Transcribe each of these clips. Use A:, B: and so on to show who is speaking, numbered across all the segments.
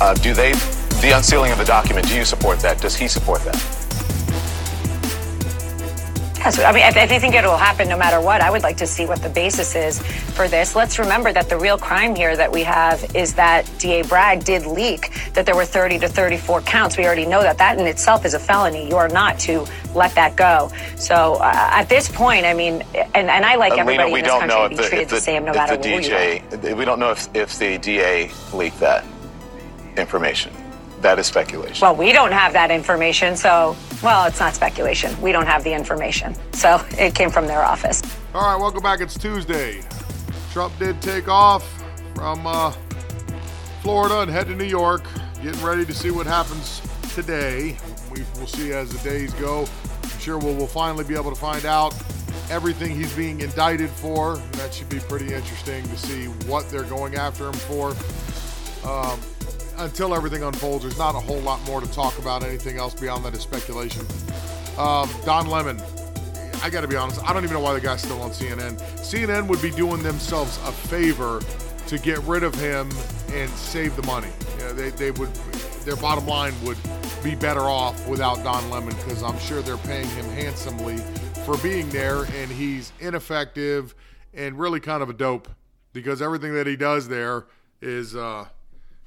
A: uh, do they, the unsealing of the document, do you support that? Does he support that?
B: Yes, I mean, I, I think it will happen no matter what. I would like to see what the basis is for this. Let's remember that the real crime here that we have is that DA Bragg did leak that there were 30 to 34 counts. We already know that. That in itself is a felony. You are not to let that go. So uh, at this point, I mean, and, and I like everybody
A: Lena, we
B: in this
A: don't
B: country
A: know
B: to
A: if
B: be
A: the,
B: treated the,
A: the,
B: same no matter
A: the
B: who you are.
A: DJ, we don't know if, if the DA leaked that information. That is speculation.
B: Well, we don't have that information, so, well, it's not speculation. We don't have the information. So it came from their office.
C: All right, welcome back. It's Tuesday. Trump did take off from uh, Florida and head to New York, getting ready to see what happens today. We will see as the days go. I'm sure we'll, we'll finally be able to find out everything he's being indicted for. That should be pretty interesting to see what they're going after him for. Um, until everything unfolds, there's not a whole lot more to talk about. Anything else beyond that is speculation. Um, Don Lemon, I got to be honest, I don't even know why the guy's still on CNN. CNN would be doing themselves a favor to get rid of him and save the money. You know, they, they would, their bottom line would be better off without Don Lemon because I'm sure they're paying him handsomely for being there and he's ineffective and really kind of a dope because everything that he does there is, uh,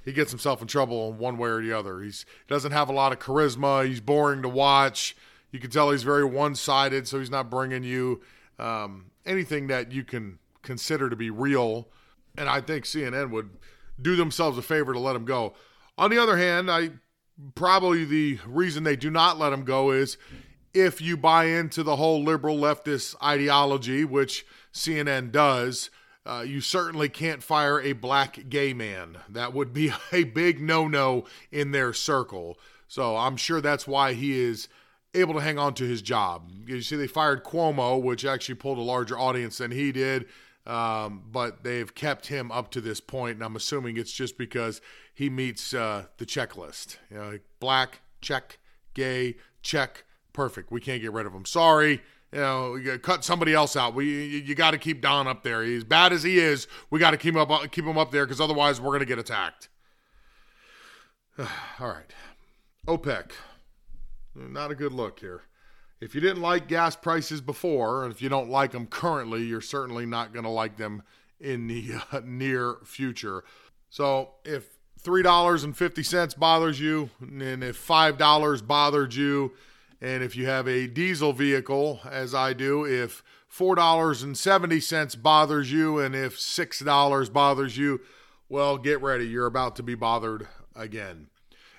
C: he gets himself in trouble in one way or the other. He's he doesn't have a lot of charisma. He's boring to watch. You can tell he's very one-sided, so he's not bringing you um, anything that you can consider to be real. And I think CNN would do themselves a favor to let him go. On the other hand, I probably the reason they do not let him go is if you buy into the whole liberal leftist ideology, which CNN does. Uh, you certainly can't fire a black gay man. That would be a big no no in their circle. So I'm sure that's why he is able to hang on to his job. You see, they fired Cuomo, which actually pulled a larger audience than he did, um, but they've kept him up to this point, and I'm assuming it's just because he meets uh, the checklist. You know, like black, check, gay, check, perfect. We can't get rid of him. Sorry you know, cut somebody else out. We you, you got to keep Don up there. He's bad as he is. We got to keep him up, keep him up there because otherwise we're to get attacked. All right, OPEC, not a good look here. If you didn't like gas prices before, and if you don't like them currently, you're certainly not to like them in the uh, near future. So if three dollars and fifty cents bothers you, and if five dollars bothered you and if you have a diesel vehicle, as I do, if $4.70 bothers you and if $6 bothers you, well, get ready. You're about to be bothered again.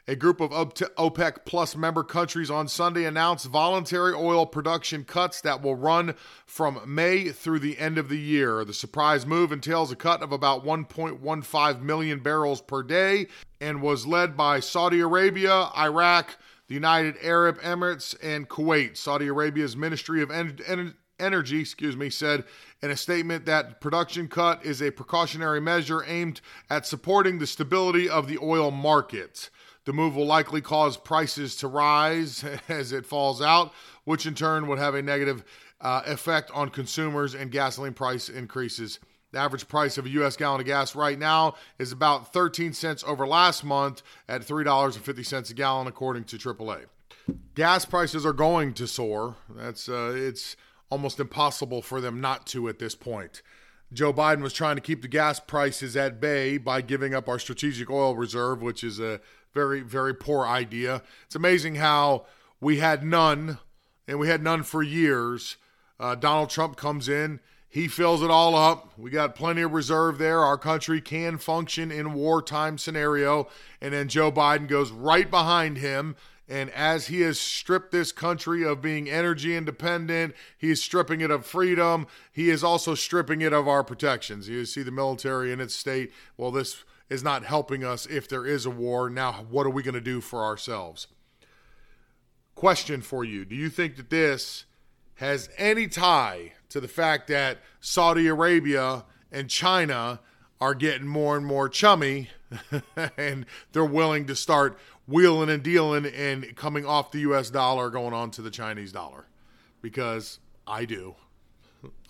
C: A group of OPEC Plus member countries on Sunday announced voluntary oil production cuts that will run from May through the end of the year. The surprise move entails a cut of about 1.15 million barrels per day and was led by Saudi Arabia, Iraq, the United Arab Emirates, and Kuwait. Saudi Arabia's Ministry of en- en- Energy, excuse me, said in a statement that production cut is a precautionary measure aimed at supporting the stability of the oil market. The move will likely cause prices to rise as it falls out, which in turn would have a negative uh, effect on consumers and gasoline price increases. The average price of a U.S. gallon of gas right now is about 13 cents over last month at $3.50 a gallon, according to AAA. Gas prices are going to soar. That's uh, it's almost impossible for them not to at this point. Joe Biden was trying to keep the gas prices at bay by giving up our strategic oil reserve, which is a very, very poor idea. It's amazing how we had none, and we had none for years. Uh, Donald Trump comes in he fills it all up. We got plenty of reserve there. Our country can function in wartime scenario. And then Joe Biden goes right behind him. And as he has stripped this country of being energy independent, he is stripping it of freedom. He is also stripping it of our protections. You see the military in its state. Well, this is not helping us if there is a war. Now, what are we going to do for ourselves? Question for you Do you think that this has any tie to the fact that Saudi Arabia and China are getting more and more chummy and they're willing to start wheeling and dealing and coming off the US dollar going on to the Chinese dollar because I do.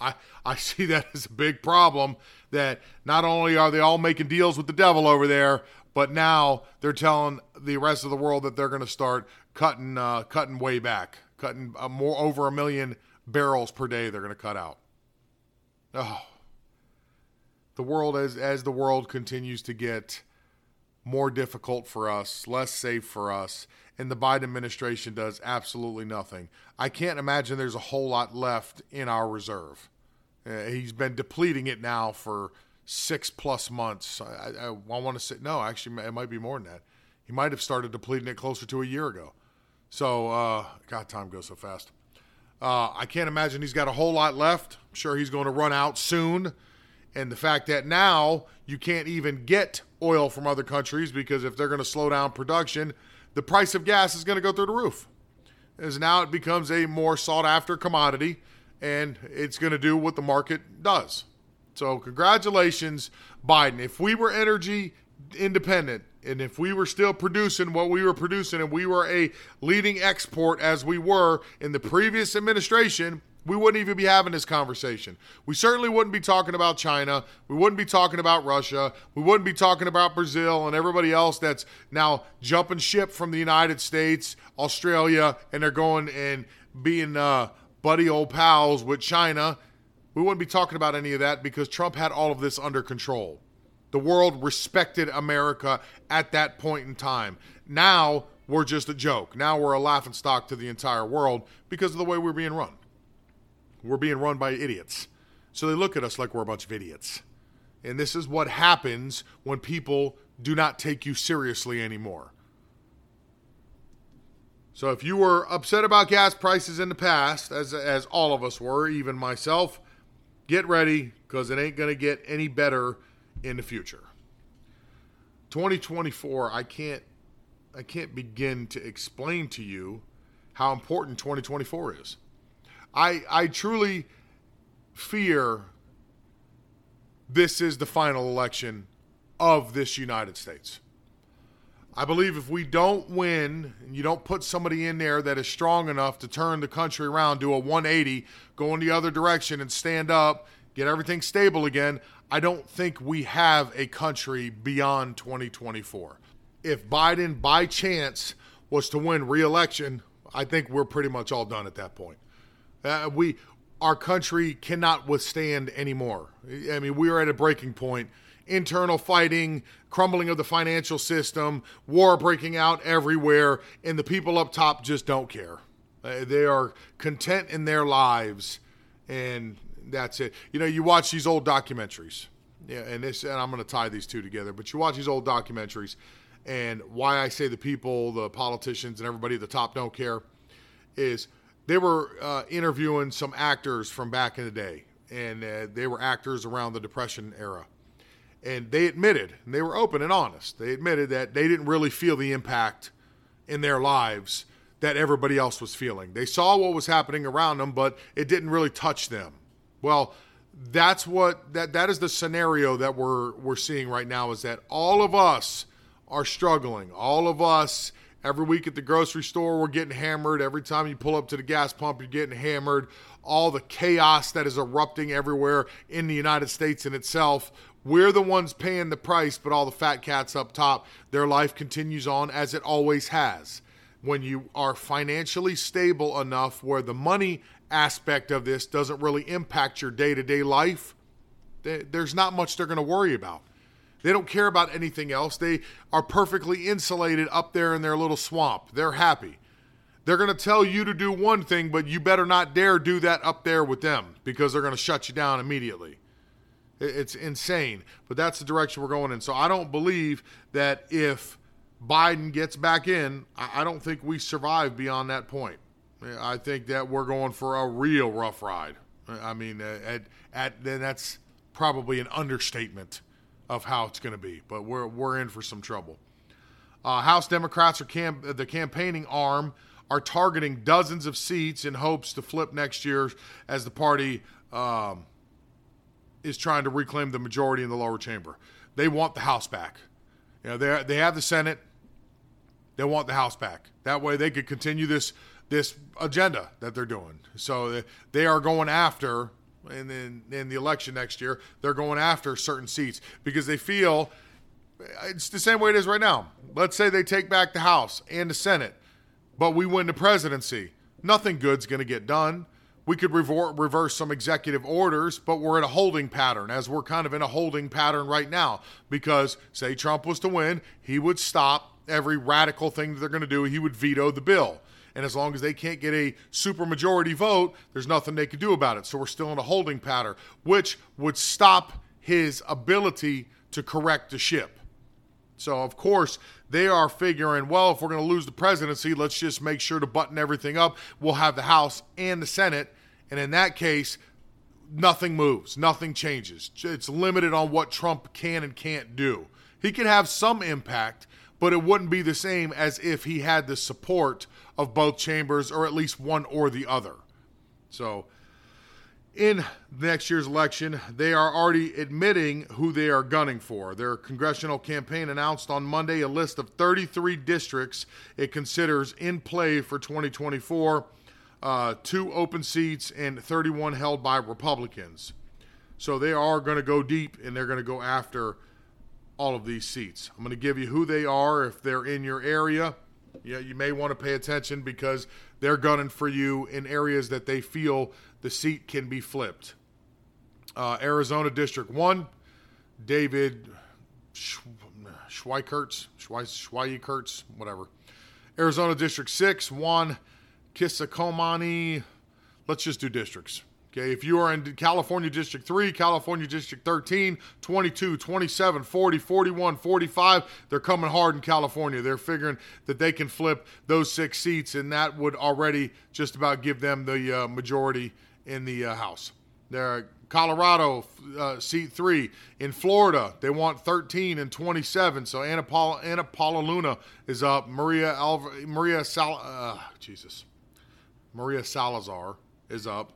C: I, I see that as a big problem that not only are they all making deals with the devil over there, but now they're telling the rest of the world that they're going to start cutting uh, cutting way back, cutting uh, more over a million barrels per day. They're going to cut out. Oh, the world as as the world continues to get more difficult for us, less safe for us, and the Biden administration does absolutely nothing. I can't imagine there's a whole lot left in our reserve. Uh, he's been depleting it now for six plus months. I, I, I want to say no, actually, it might be more than that. He might have started depleting it closer to a year ago. So, uh, God, time goes so fast. Uh, I can't imagine he's got a whole lot left. I'm sure he's going to run out soon. And the fact that now you can't even get oil from other countries because if they're going to slow down production, the price of gas is going to go through the roof. As now it becomes a more sought after commodity and it's going to do what the market does. So, congratulations, Biden. If we were energy independent and if we were still producing what we were producing and we were a leading export as we were in the previous administration, we wouldn't even be having this conversation. We certainly wouldn't be talking about China. We wouldn't be talking about Russia. We wouldn't be talking about Brazil and everybody else that's now jumping ship from the United States, Australia, and they're going and being uh, buddy old pals with China. We wouldn't be talking about any of that because Trump had all of this under control. The world respected America at that point in time. Now we're just a joke. Now we're a laughing stock to the entire world because of the way we're being run. We're being run by idiots. So they look at us like we're a bunch of idiots. And this is what happens when people do not take you seriously anymore. So if you were upset about gas prices in the past, as as all of us were, even myself, get ready because it ain't going to get any better in the future. 2024, I can't I can't begin to explain to you how important 2024 is. I I truly fear this is the final election of this United States. I believe if we don't win and you don't put somebody in there that is strong enough to turn the country around, do a 180, go in the other direction and stand up, get everything stable again, I don't think we have a country beyond 2024. If Biden by chance was to win re-election, I think we're pretty much all done at that point. Uh, we our country cannot withstand anymore. I mean, we are at a breaking point. Internal fighting, crumbling of the financial system, war breaking out everywhere, and the people up top just don't care. Uh, they are content in their lives, and that's it. You know, you watch these old documentaries, yeah, and this, and I'm going to tie these two together. But you watch these old documentaries, and why I say the people, the politicians, and everybody at the top don't care is they were uh, interviewing some actors from back in the day, and uh, they were actors around the Depression era. And they admitted, and they were open and honest, they admitted that they didn't really feel the impact in their lives that everybody else was feeling. They saw what was happening around them, but it didn't really touch them. Well, that's what that that is the scenario that we're we're seeing right now is that all of us are struggling. All of us Every week at the grocery store, we're getting hammered. Every time you pull up to the gas pump, you're getting hammered. All the chaos that is erupting everywhere in the United States in itself. We're the ones paying the price, but all the fat cats up top, their life continues on as it always has. When you are financially stable enough where the money aspect of this doesn't really impact your day to day life, there's not much they're going to worry about. They don't care about anything else. They are perfectly insulated up there in their little swamp. They're happy. They're going to tell you to do one thing, but you better not dare do that up there with them because they're going to shut you down immediately. It's insane, but that's the direction we're going in. So I don't believe that if Biden gets back in, I don't think we survive beyond that point. I think that we're going for a real rough ride. I mean, at, at then that's probably an understatement of how it's going to be, but we're we're in for some trouble. Uh, House Democrats are camp- the campaigning arm are targeting dozens of seats in hopes to flip next year as the party um, is trying to reclaim the majority in the lower chamber. They want the House back. You know, they they have the Senate. They want the House back. That way, they could continue this this agenda that they're doing. So they are going after and then in the election next year, they're going after certain seats because they feel it's the same way it is right now. Let's say they take back the House and the Senate, but we win the presidency. Nothing good's going to get done. We could reverse some executive orders, but we're in a holding pattern, as we're kind of in a holding pattern right now. Because, say, Trump was to win, he would stop every radical thing that they're going to do, he would veto the bill. And as long as they can't get a supermajority vote, there's nothing they can do about it. So we're still in a holding pattern, which would stop his ability to correct the ship. So, of course, they are figuring, well, if we're going to lose the presidency, let's just make sure to button everything up. We'll have the House and the Senate. And in that case, nothing moves, nothing changes. It's limited on what Trump can and can't do. He can have some impact, but it wouldn't be the same as if he had the support of both chambers or at least one or the other. So, in next year's election, they are already admitting who they are gunning for. Their congressional campaign announced on Monday a list of 33 districts it considers in play for 2024, uh, two open seats and 31 held by Republicans. So they are going to go deep and they're going to go after all of these seats. I'm going to give you who they are if they're in your area. Yeah, you may want to pay attention because they're gunning for you in areas that they feel the seat can be flipped. Uh, Arizona District 1, David Schweikertz, Schweikertz, whatever. Arizona District 6, Juan Kisakomani. Let's just do districts. Okay, if you are in California District 3, California District 13, 22, 27, 40, 41, 45, they're coming hard in California. They're figuring that they can flip those six seats, and that would already just about give them the uh, majority in the uh, House. They're Colorado, uh, seat three. In Florida, they want 13 and 27. So Anna Paula, Anna Paula Luna is up. Maria Alva, Maria Sal, uh, Jesus, Maria Salazar is up.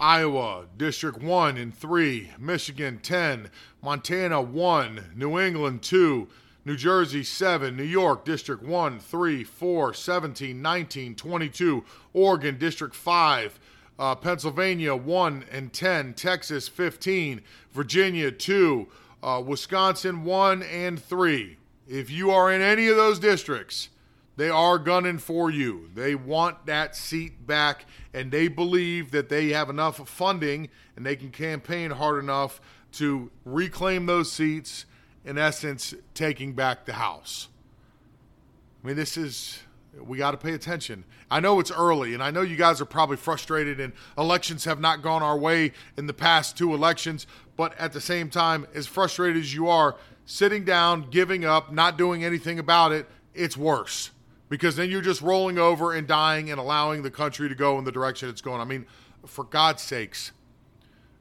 C: Iowa, District 1 and 3, Michigan 10, Montana 1, New England 2, New Jersey 7, New York District 1, 3, 4, 17, 19, 22, Oregon District 5, uh, Pennsylvania 1 and 10, Texas 15, Virginia 2, uh, Wisconsin 1 and 3. If you are in any of those districts, they are gunning for you. They want that seat back, and they believe that they have enough funding and they can campaign hard enough to reclaim those seats, in essence, taking back the House. I mean, this is, we got to pay attention. I know it's early, and I know you guys are probably frustrated, and elections have not gone our way in the past two elections, but at the same time, as frustrated as you are, sitting down, giving up, not doing anything about it, it's worse because then you're just rolling over and dying and allowing the country to go in the direction it's going. I mean, for God's sakes,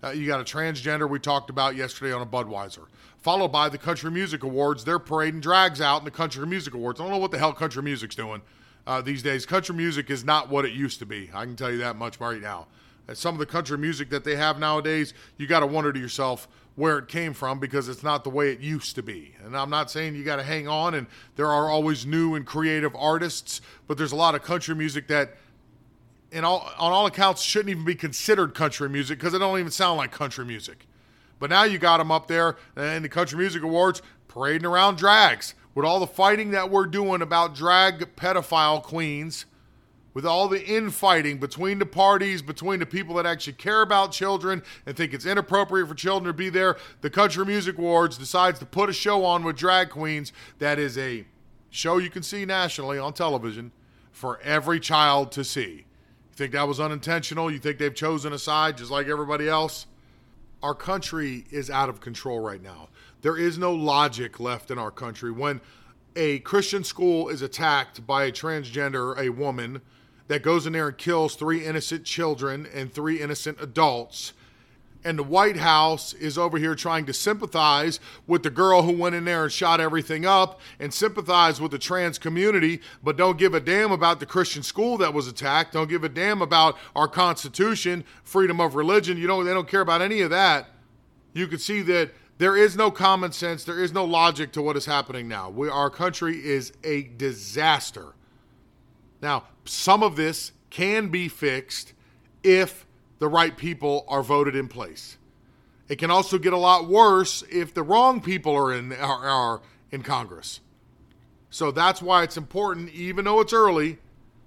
C: uh, you got a transgender we talked about yesterday on a Budweiser, followed by the Country Music Awards. They're parading drags out in the Country Music Awards. I don't know what the hell country music's doing uh, these days. Country music is not what it used to be. I can tell you that much right now. And some of the country music that they have nowadays, you got to wonder to yourself, where it came from because it's not the way it used to be. And I'm not saying you got to hang on, and there are always new and creative artists, but there's a lot of country music that, in all, on all accounts, shouldn't even be considered country music because it don't even sound like country music. But now you got them up there in the Country Music Awards parading around drags with all the fighting that we're doing about drag pedophile queens with all the infighting between the parties, between the people that actually care about children and think it's inappropriate for children to be there, the Country Music Awards decides to put a show on with drag queens that is a show you can see nationally on television for every child to see. You think that was unintentional? You think they've chosen a side just like everybody else? Our country is out of control right now. There is no logic left in our country. When a Christian school is attacked by a transgender, a woman, that goes in there and kills three innocent children and three innocent adults. And the White House is over here trying to sympathize with the girl who went in there and shot everything up and sympathize with the trans community, but don't give a damn about the Christian school that was attacked. Don't give a damn about our Constitution, freedom of religion. You know, they don't care about any of that. You can see that there is no common sense, there is no logic to what is happening now. We, our country is a disaster. Now, some of this can be fixed if the right people are voted in place. It can also get a lot worse if the wrong people are in are, are in Congress. So that's why it's important, even though it's early,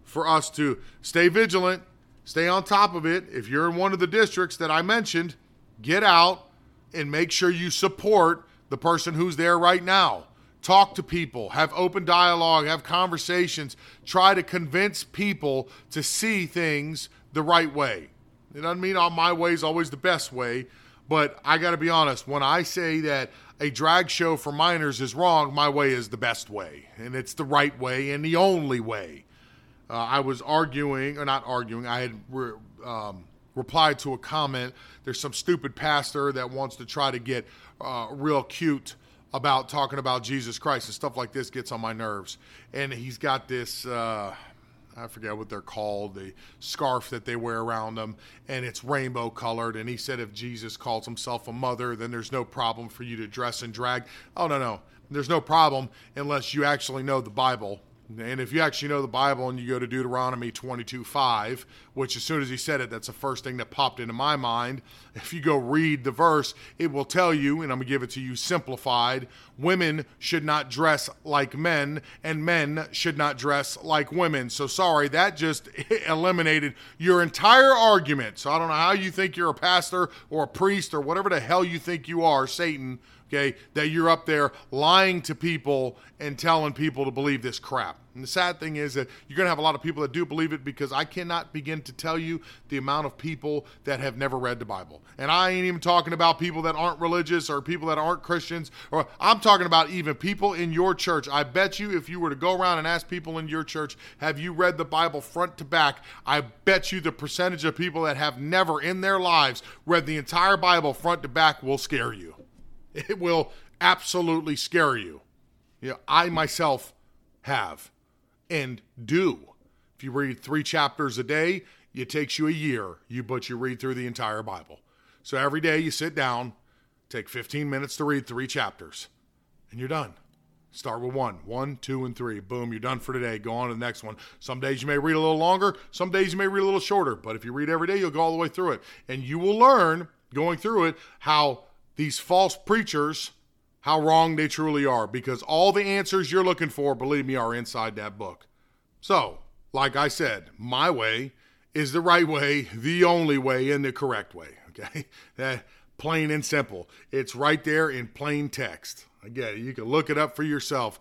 C: for us to stay vigilant, stay on top of it. If you're in one of the districts that I mentioned, get out and make sure you support the person who's there right now. Talk to people, have open dialogue, have conversations, try to convince people to see things the right way. It doesn't mean all my way is always the best way, but I got to be honest. When I say that a drag show for minors is wrong, my way is the best way, and it's the right way and the only way. Uh, I was arguing, or not arguing, I had re- um, replied to a comment. There's some stupid pastor that wants to try to get uh, real cute about talking about Jesus Christ and stuff like this gets on my nerves. And he's got this. Uh, I forget what they're called, the scarf that they wear around them, and it's rainbow colored. And he said if Jesus calls himself a mother, then there's no problem for you to dress and drag. Oh, no, no. There's no problem unless you actually know the Bible and if you actually know the Bible and you go to Deuteronomy 22 5, which as soon as he said it, that's the first thing that popped into my mind. If you go read the verse, it will tell you, and I'm going to give it to you simplified women should not dress like men, and men should not dress like women. So sorry, that just eliminated your entire argument. So I don't know how you think you're a pastor or a priest or whatever the hell you think you are, Satan okay, that you're up there lying to people and telling people to believe this crap. And the sad thing is that you're going to have a lot of people that do believe it because I cannot begin to tell you the amount of people that have never read the Bible. And I ain't even talking about people that aren't religious or people that aren't Christians, or I'm talking about even people in your church. I bet you if you were to go around and ask people in your church, have you read the Bible front to back? I bet you the percentage of people that have never in their lives read the entire Bible front to back will scare you. It will absolutely scare you. You know, I myself have and do. If you read three chapters a day, it takes you a year, you but you read through the entire Bible. So every day you sit down, take 15 minutes to read three chapters, and you're done. Start with one, one, two, and three. Boom, you're done for today. Go on to the next one. Some days you may read a little longer, some days you may read a little shorter, but if you read every day, you'll go all the way through it. And you will learn going through it how these false preachers how wrong they truly are because all the answers you're looking for, believe me, are inside that book. So, like I said, my way is the right way, the only way, and the correct way. Okay? That plain and simple. It's right there in plain text. Again, you can look it up for yourself.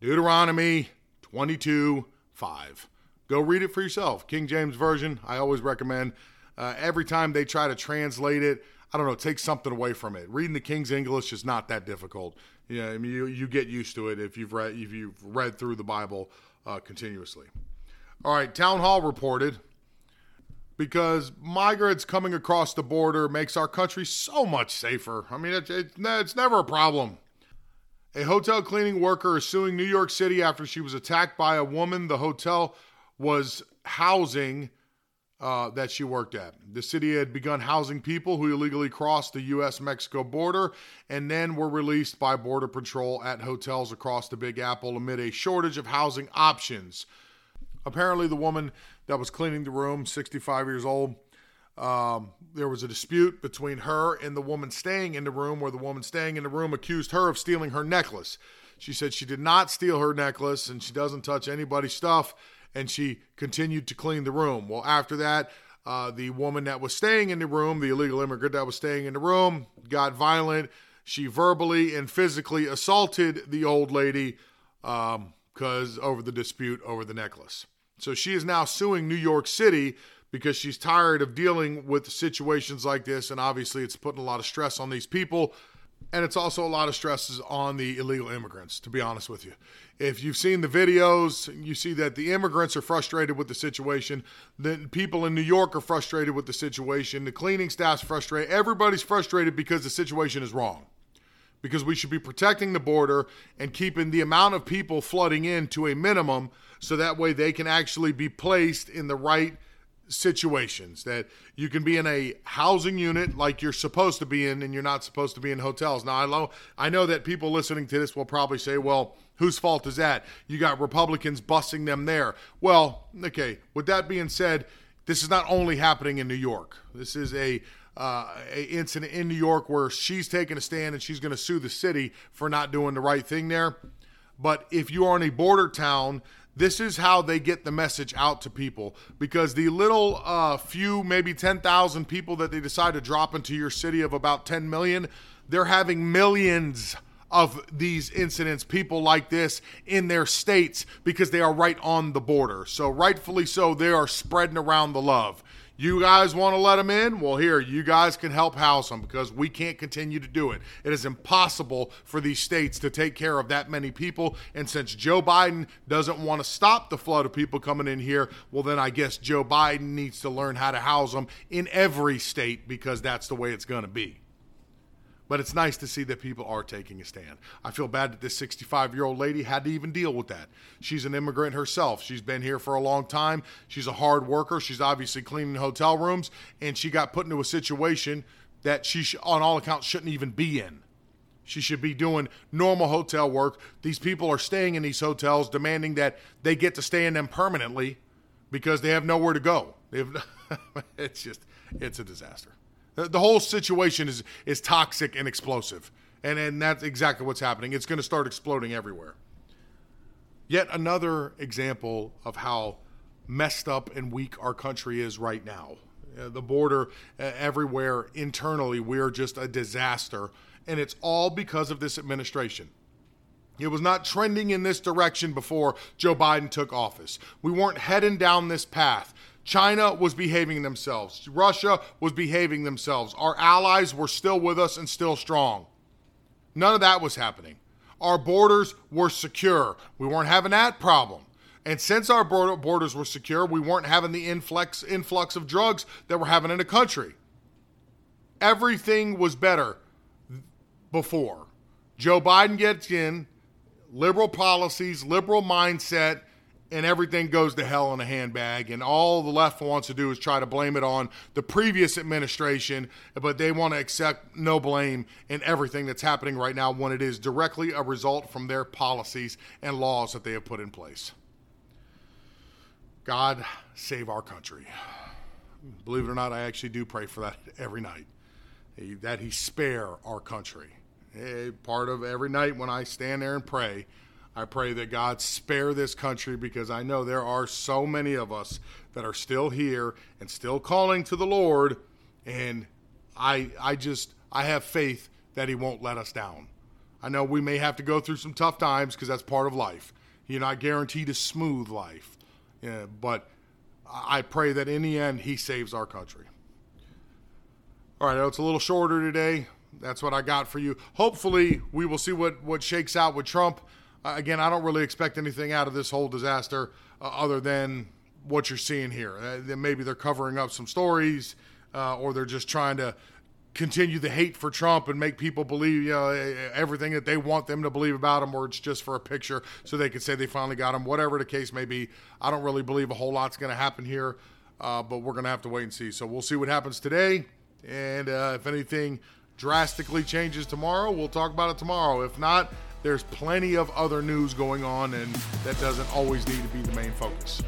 C: Deuteronomy 22 5. Go read it for yourself. King James Version, I always recommend. Uh, every time they try to translate it, I don't know, take something away from it. Reading the King's English is not that difficult. Yeah, I mean, you, you get used to it if you've read if you've read through the Bible uh, continuously. All right, Town Hall reported because migrants coming across the border makes our country so much safer. I mean, it, it, it's never a problem. A hotel cleaning worker is suing New York City after she was attacked by a woman the hotel was housing uh, that she worked at. The city had begun housing people who illegally crossed the U.S. Mexico border and then were released by Border Patrol at hotels across the Big Apple amid a shortage of housing options. Apparently, the woman that was cleaning the room, 65 years old, um, there was a dispute between her and the woman staying in the room, where the woman staying in the room accused her of stealing her necklace. She said she did not steal her necklace and she doesn't touch anybody's stuff and she continued to clean the room. Well, after that, uh, the woman that was staying in the room, the illegal immigrant that was staying in the room, got violent. She verbally and physically assaulted the old lady because um, over the dispute over the necklace. So she is now suing New York City because she's tired of dealing with situations like this. And obviously, it's putting a lot of stress on these people. And it's also a lot of stresses on the illegal immigrants, to be honest with you. If you've seen the videos, you see that the immigrants are frustrated with the situation. The people in New York are frustrated with the situation. The cleaning staff's frustrated. Everybody's frustrated because the situation is wrong. Because we should be protecting the border and keeping the amount of people flooding in to a minimum so that way they can actually be placed in the right situations that you can be in a housing unit like you're supposed to be in and you're not supposed to be in hotels. Now I know I know that people listening to this will probably say, "Well, whose fault is that? You got Republicans busing them there." Well, okay, with that being said, this is not only happening in New York. This is a, uh, a incident in New York where she's taking a stand and she's going to sue the city for not doing the right thing there. But if you are in a border town, this is how they get the message out to people because the little uh, few, maybe 10,000 people that they decide to drop into your city of about 10 million, they're having millions of these incidents, people like this in their states because they are right on the border. So, rightfully so, they are spreading around the love. You guys want to let them in? Well, here, you guys can help house them because we can't continue to do it. It is impossible for these states to take care of that many people. And since Joe Biden doesn't want to stop the flood of people coming in here, well, then I guess Joe Biden needs to learn how to house them in every state because that's the way it's going to be. But it's nice to see that people are taking a stand. I feel bad that this 65 year old lady had to even deal with that. She's an immigrant herself. She's been here for a long time. She's a hard worker. She's obviously cleaning hotel rooms, and she got put into a situation that she, sh- on all accounts, shouldn't even be in. She should be doing normal hotel work. These people are staying in these hotels, demanding that they get to stay in them permanently because they have nowhere to go. They've, it's just, it's a disaster. The whole situation is is toxic and explosive, and and that's exactly what's happening. It's going to start exploding everywhere. Yet another example of how messed up and weak our country is right now. Uh, the border uh, everywhere internally, we're just a disaster, and it's all because of this administration. It was not trending in this direction before Joe Biden took office. We weren't heading down this path. China was behaving themselves. Russia was behaving themselves. Our allies were still with us and still strong. None of that was happening. Our borders were secure. We weren't having that problem. And since our borders were secure, we weren't having the influx influx of drugs that we're having in the country. Everything was better before. Joe Biden gets in, liberal policies, liberal mindset, and everything goes to hell in a handbag. And all the left wants to do is try to blame it on the previous administration, but they want to accept no blame in everything that's happening right now when it is directly a result from their policies and laws that they have put in place. God save our country. Believe it or not, I actually do pray for that every night, that He spare our country. Eh, part of every night when I stand there and pray I pray that God spare this country because I know there are so many of us that are still here and still calling to the Lord and I I just I have faith that he won't let us down. I know we may have to go through some tough times because that's part of life. You're not guaranteed a smooth life. Yeah, but I pray that in the end he saves our country. All right, it's a little shorter today. That's what I got for you. Hopefully, we will see what what shakes out with Trump. Uh, again, I don't really expect anything out of this whole disaster uh, other than what you're seeing here. Uh, maybe they're covering up some stories, uh, or they're just trying to continue the hate for Trump and make people believe you know, everything that they want them to believe about him, or it's just for a picture so they could say they finally got him. Whatever the case may be, I don't really believe a whole lot's going to happen here, uh, but we're going to have to wait and see. So we'll see what happens today, and uh, if anything drastically changes tomorrow, we'll talk about it tomorrow. If not, there's plenty of other news going on, and that doesn't always need to be the main focus.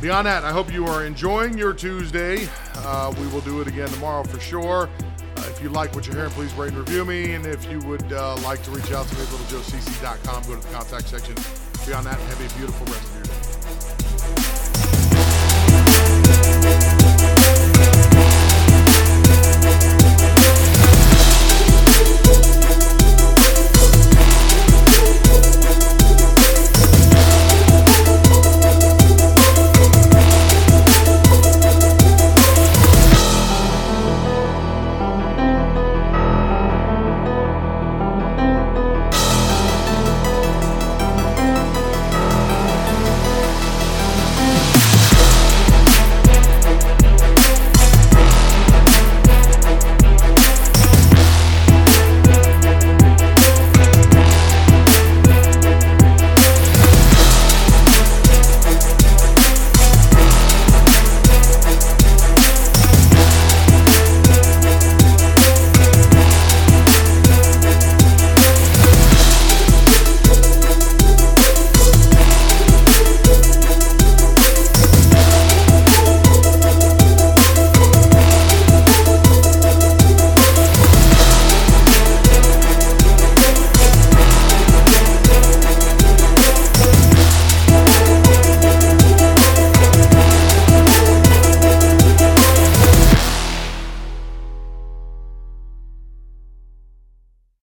C: Beyond that, I hope you are enjoying your Tuesday. Uh, we will do it again tomorrow for sure. Uh, if you like what you're hearing, please rate and review me. And if you would uh, like to reach out to me, littlejoecc.com, go to the contact section. Beyond that, have a beautiful rest of your day.